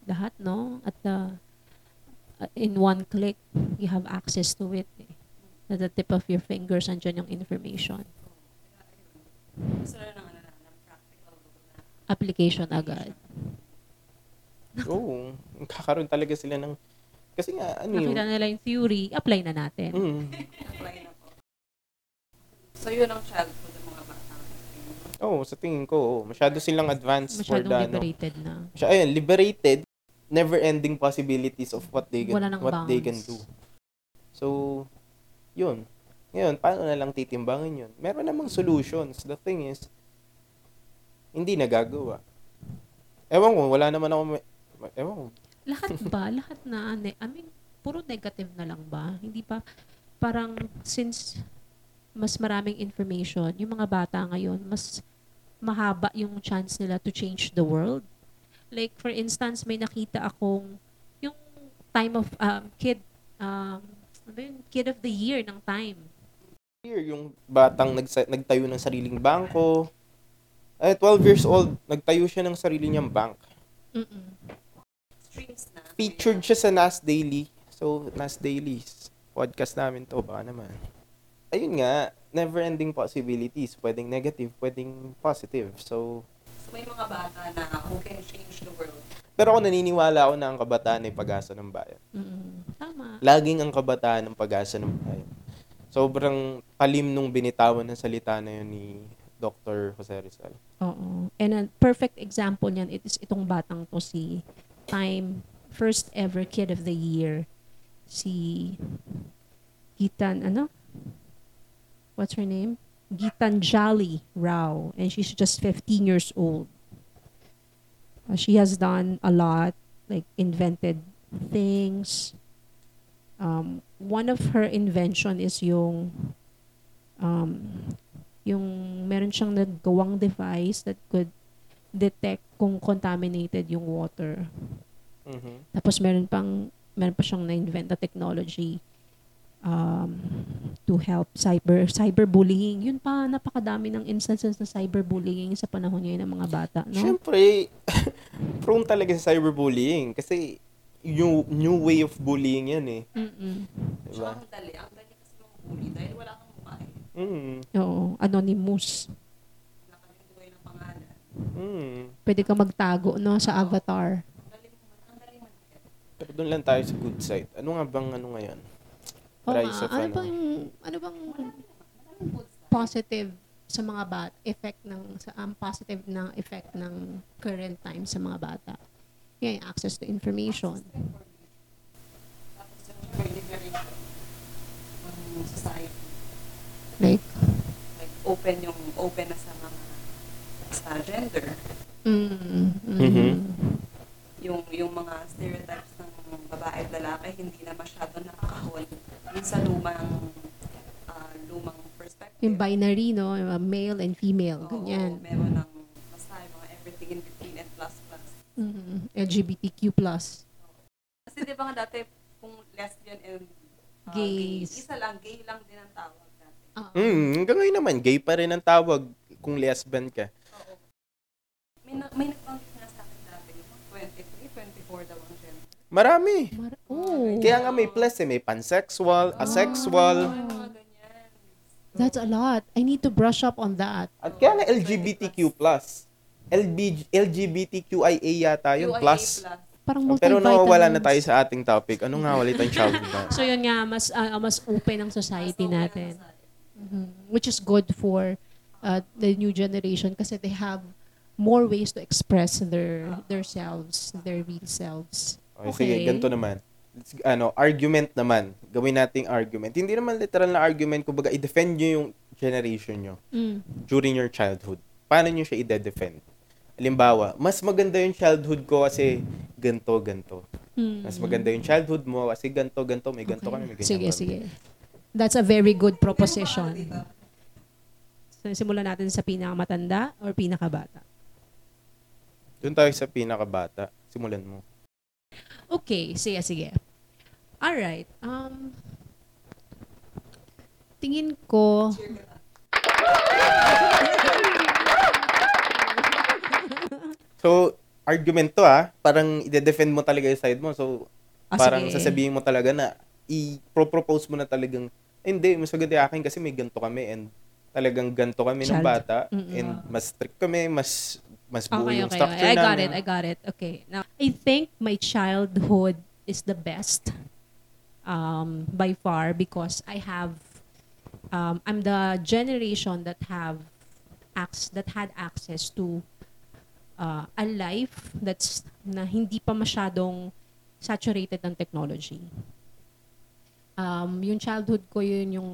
E: Lahat, no? At the, uh, in one click, you have access to it. Eh. At the tip of your fingers, andyan yung information.
D: na ano, na, na
E: Application agad.
F: Oo. kakaroon talaga sila ng, kasi nga, ano yun,
E: Nakita nila yung theory, apply na natin.
F: mm,
D: apply na po. So yun ang childhood ng
F: Oo, sa tingin ko, masyado silang advanced for
E: Masyadong
F: the, ano,
E: liberated na.
F: Siya, ayun, liberated, never-ending possibilities of what they can, what they can
E: bounds.
F: do. So, yun. Ngayon, paano na lang titimbangin yun? Meron namang solutions. The thing is, hindi nagagawa. Ewan ko, wala naman ako, may- ewan ko.
E: Lahat ba? Lahat na, ne- I mean, puro negative na lang ba? Hindi pa, parang since mas maraming information, yung mga bata ngayon, mas mahaba yung chance nila to change the world. Like, for instance, may nakita akong yung time of um, kid, um? Kid of the year ng time.
F: Here, yung batang nagsa- nagtayo ng sariling bangko. Eh, 12 years old, nagtayo siya ng sarili niyang bank.
E: Mm-mm.
D: Streams na.
F: Featured siya sa Nas Daily. So, Nas Daily, podcast namin to, baka naman. Ayun nga, never-ending possibilities. Pwedeng negative, pwedeng positive. So,
D: So, may mga bata na who can change the world.
F: Pero ako naniniwala ako na ang kabataan ay pag-asa ng bayan.
E: Mm-mm. Tama.
F: Laging ang kabataan ng pag-asa ng bayan. Sobrang talim nung binitawan ng salita na yun ni Dr. Jose Rizal.
E: Oo. And a perfect example niyan, it is itong batang to si Time first ever kid of the year. Si Gitan, ano? What's her name? Gitanjali Rao. And she's just 15 years old. Uh, she has done a lot, like invented things. Um, one of her invention is yung um, yung meron siyang naggawang device that could detect kung contaminated yung water.
F: Mhm.
E: Tapos meron pang meron pa siyang na-invent na technology um, to help cyber cyberbullying. Yun pa napakadami ng instances na cyberbullying sa panahon ngayon ng mga bata, no?
F: Siyempre, prone talaga sa cyberbullying. Kasi, yung new way of bullying yan eh.
E: Mm-mm.
F: Diba?
D: Ang dali. Ang dali kasi bully dahil wala kang mukha eh.
F: Mm.
E: Oo, anonymous.
D: Nakalinduay ng pangalan.
F: Mm.
E: Pwede ka magtago no sa avatar.
F: Pero doon lang tayo sa good side. Ano nga bang ano ngayon?
E: Nga.
F: of
E: ano
F: ano?
E: bang ano bang positive sa mga bat effect ng sa ang positive na effect ng current time sa mga bata. Yung access to information.
D: Ng.
E: Like,
D: Like open yung open na sa mga sa gender.
E: mm, mm,
F: Mhm.
D: Yung yung mga stereotypes ng babae at lalaki hindi na masyado nakakahon yung sa lumang ah, lumang perspective.
E: yung binary, no? Yung mga male and female,
D: Oo,
E: ganyan.
D: meron ng basta yung mga everything in between and plus plus.
E: Mm, LGBTQ+.
D: Kasi di ba nga dati kung lesbian and ah,
E: Gays.
D: gay, isa lang, gay lang din ang tawag dati.
E: Ah,
F: Mm, hanggang ngayon naman, gay pa rin ang tawag kung lesbian ka.
D: Oo. May, na, may nagbanggit nga sa akin dati, yung 23, 24 daw ang gender.
F: Marami.
E: Oh,
F: Kaya nga may plus eh. May pansexual, asexual.
D: Mga ganyan.
E: that's a lot. I need to brush up on that.
F: At kaya nga LGBTQ+. LB, LGBTQIA yata yung
D: UIA
F: plus.
E: Parang
F: Pero nawawala na tayo sa ating topic. Ano nga wala tayong child na?
E: So yun nga, mas ah, mas open ang society natin. Mhm. Which is good for uh, the new generation kasi they have more ways to express their their selves, their real selves.
F: Okay, sige, ganito naman. Ano, argument naman. Gawin nating argument. Hindi naman literal na argument. Kumbaga, i-defend nyo yung generation nyo
E: Mm.
F: during your childhood. Paano nyo siya i-defend? Halimbawa, mas maganda yung childhood ko kasi ganto, ganto.
E: Mm.
F: Mas maganda yung childhood mo kasi ganto, ganto, may ganto
E: Okay.
F: kami, may ganyan
E: Sige,
F: kami.
E: sige. That's a very good proposition. So, simulan natin sa pinakamatanda or pinakabata.
F: Doon tayo sa pinakabata. Simulan mo.
E: Okay, sige, sige. Alright. Um, tingin ko,
F: So, argument to ah. Parang i-defend mo talaga yung side mo. So,
E: Ah,
F: parang
E: sige.
F: sasabihin mo talaga na i-propose mo na talagang "Eh, hindi, mas maganda yung akin kasi may ganto kami and talagang ganto kami ng
E: Child.
F: bata
E: Mm-mm.
F: and mas strict kami, mas mas buo
E: Okay,
F: yung
E: okay,
F: structure
E: okay. I got
F: namin.
E: it, I got it. Okay. Now, I think my childhood is the best um, by far because I have, um, I'm the generation that have acts that had access to uh, a life that's na hindi pa masyadong saturated ng technology. Um, yung childhood ko yun yung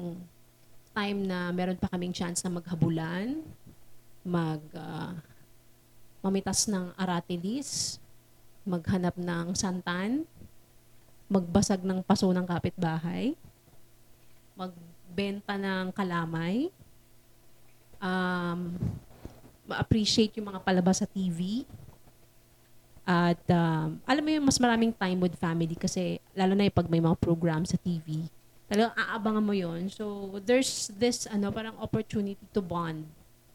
E: time na meron pa kaming chance na maghabulan, mag ah, mamitas ng aratilis, maghanap ng santan, magbasag ng paso ng kapitbahay, magbenta ng kalamay, um, ma-appreciate yung mga palabas sa TV, at um, alam mo yung mas maraming time with family kasi lalo na yung pag may mga program sa TV, talagang aabangan mo yon So, there's this ano parang opportunity to bond.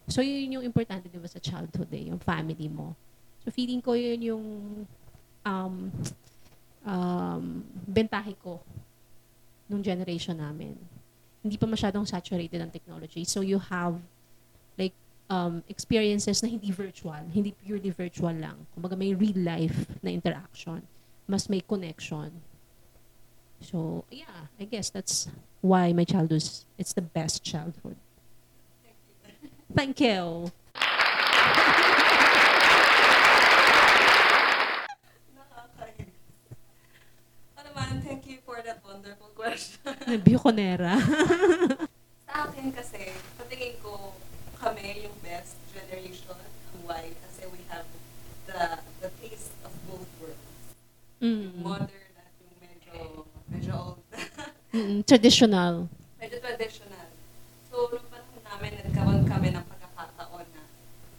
E: So, yun yung importante di ba sa childhood eh, yung family mo. So, feeling ko yun yung um, um, bentahe ko nung generation namin. Hindi pa masyadong saturated ang technology. So, you have like um, experiences na hindi virtual, hindi purely virtual lang. Kumbaga may real life na interaction. Mas may connection. So, yeah, I guess that's why my childhood, it's the best childhood. Thank you.
D: Nakakahiya. Ano naman, thank you for that wonderful
E: Biconera.
D: Sa akin kasi, sa tingin ko, kami yung best generation. Why? Kasi we have the the taste of both worlds.
E: mm.
D: Modern at yung medyo, medyo old.
E: Mm, traditional.
D: So, nung panahon namin, nagkaroon kami ng pagkakataon na,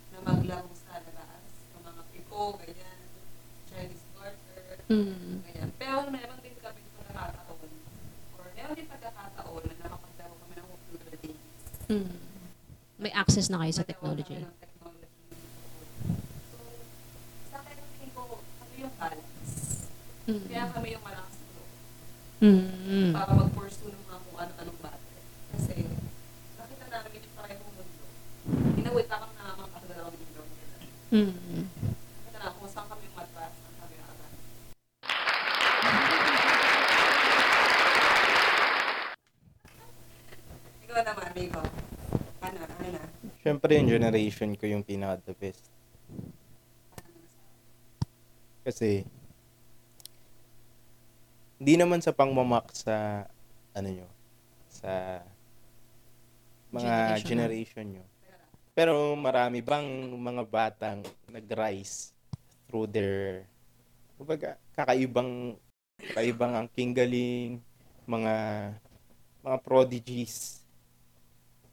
D: na maglaro sa labas, ng mga piko, ganyan, Chinese garter,
E: Mm.
D: ganyan. Pero meron din kami pagkakataon, or meron din pagkakataon na nakapaglaro kami ng computer games.
E: Mm. May access na kayo sa
D: Nagkaroon
E: technology.
D: kami ng technology. So, sa akin, tingin ko, kami yung balance.
E: Mm.
D: Kaya kami yung malakas loob.
E: Mm.
D: para mag-pursue ng mga kung ano-anong bagay. Kasi, nakita namin yung parehong mundo. In a way, parang namamang dalawang mundo.
E: Mm.
D: Nakita na kung saan kami matras, saan kami aabang. Ikaw naman, amigo. Ano, ano na?
F: Siyempre yung generation ko yung pinaka the best. Kasi, hindi naman sa pangmamak sa, ano nyo, sa mga
E: Generation
F: generation nyo. Pero marami bang mga batang nag-rise through their, kumbaga, kakaibang, kakaibang ang galing, mga, mga prodigies.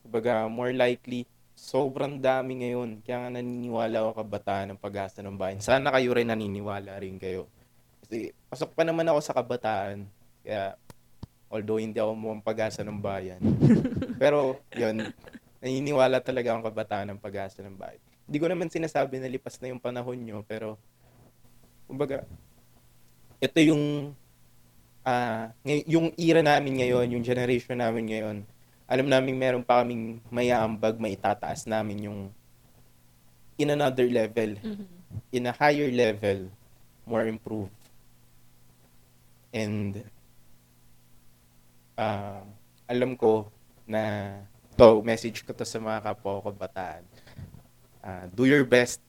F: Kumbaga, more likely, sobrang dami ngayon. Kaya nga naniniwala ako kabataan ng pag-asa ng bayan. Sana kayo rin naniniwala rin kayo. Kasi pasok pa naman ako sa kabataan. Kaya, although hindi ako mukhang pag-asa ng bayan. Pero, yun, naniniwala talaga ang kabataan ng pag-asa ng bayan. Hindi ko naman sinasabi na lipas na yung panahon nyo, pero, kumbaga, ito yung, ngay- yung era namin ngayon, yung generation namin ngayon, alam namin meron pa kaming mayaambag, maitataas namin yung in another level,
E: Mhm.
F: in a higher level, more improved. And ah, alam ko na to message ko to sa mga kapwa ko kabataan. Ah, do your best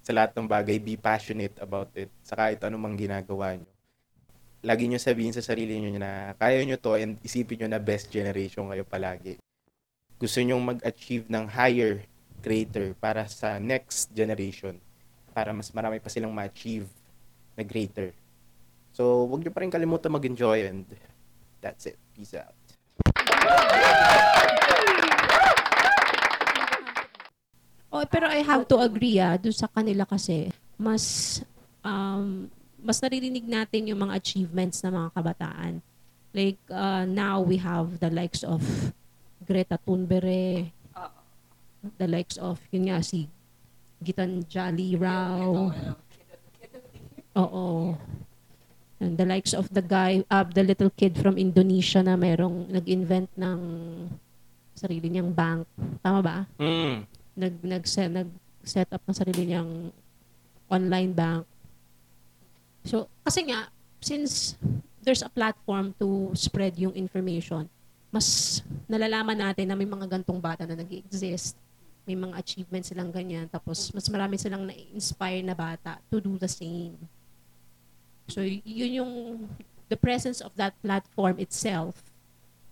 F: sa lahat ng bagay, be passionate about it sa kahit anumang ginagawa nyo. Lagi nyo sabihin sa sarili nyo na kaya nyo to and isipin nyo na best generation kayo palagi. Gusto nyo mag-achieve ng higher, greater para sa next generation para mas marami pa silang ma-achieve na greater. So, huwag nyo pa rin kalimutan mag-enjoy and that's it. Peace out.
E: Oh, pero I have to agree ah, dun sa kanila kasi mas um, mas naririnig natin yung mga achievements ng mga kabataan. Like uh, now we have the likes of Greta Thunberg, the likes of yun nga si Gitanjali
D: Ito,
E: Rao. Oo. And the likes of the guy, uh, the little kid from Indonesia na merong nag-invent ng sarili niyang bank. Tama ba?
F: Mm.
E: nag nag set, nag set up ng sarili niyang online bank. So, kasi nga since there's a platform to spread yung information, mas nalalaman natin na may mga gantong bata na nag-exist may mga achievements silang ganyan. Tapos, mas marami silang na-inspire na bata to do the same. So, yun yung, the presence of that platform itself,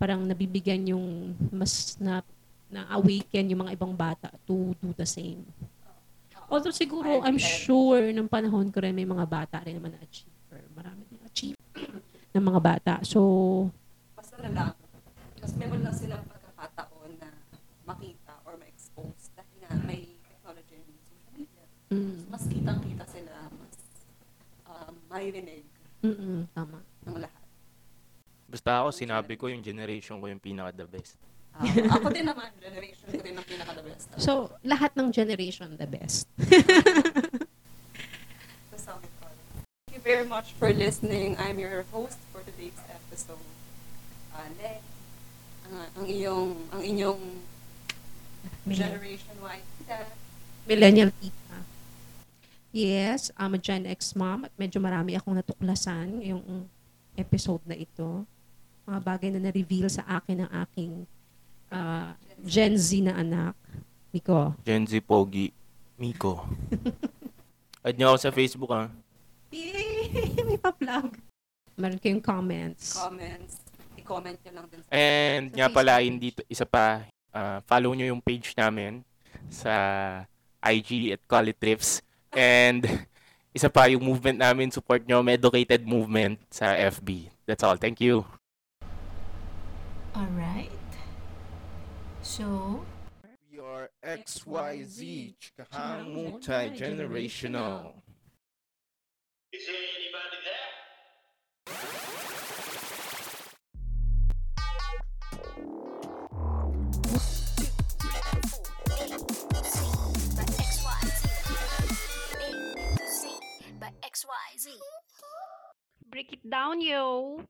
E: parang nabibigyan yung mas na, na-awaken yung mga ibang bata to do the same. Although siguro, I'm sure, nung panahon ko rin, may mga bata rin naman na-achieve. Or marami rin achieve ng mga bata. So,
D: Basta na lang. Mas meron lang silang pagkakataon na makita or ma-expose dahil nga may technology and social media.
E: mm,
D: Mas kitang-kita sila, mas um, maririnig
E: mm, tama.
D: ng lahat.
F: Basta ako, sinabi ko yung generation ko yung pinaka-the best.
D: Ah, ako din naman, generation ko din ang pinaka-the best.
E: So, lahat ng generation the best.
D: Thank you very much for listening. I'm your host for today's episode. Uh, Le, ang, ang iyong, ang inyong Generation Y tita.
E: Millennial tita. Yes, I'm a Gen X mom at medyo marami akong natuklasan ngayong episode na ito. Mga bagay na na-reveal sa akin ng aking ah, Gen Z na anak. Miko.
F: Gen Z Pogi, Miko. Add niyo ako sa Facebook, ah.
E: Yay! May pa-plug. Meron kayong comments.
D: Comments. I-comment nyo lang din sa
F: And
E: Sa
F: nga pala, hindi isa pa, ah, follow nyo yung page namin sa IG at Call It Trips. And isa pa, yung movement namin, support nyo, Medicated Movement sa FB. That's all. Thank you.
B: Alright. So,
F: We are XYZ, chikahang multi-generational.
A: Is there anybody there?
G: But XYZ. A to Z. But XYZ.
C: Break it down, yo.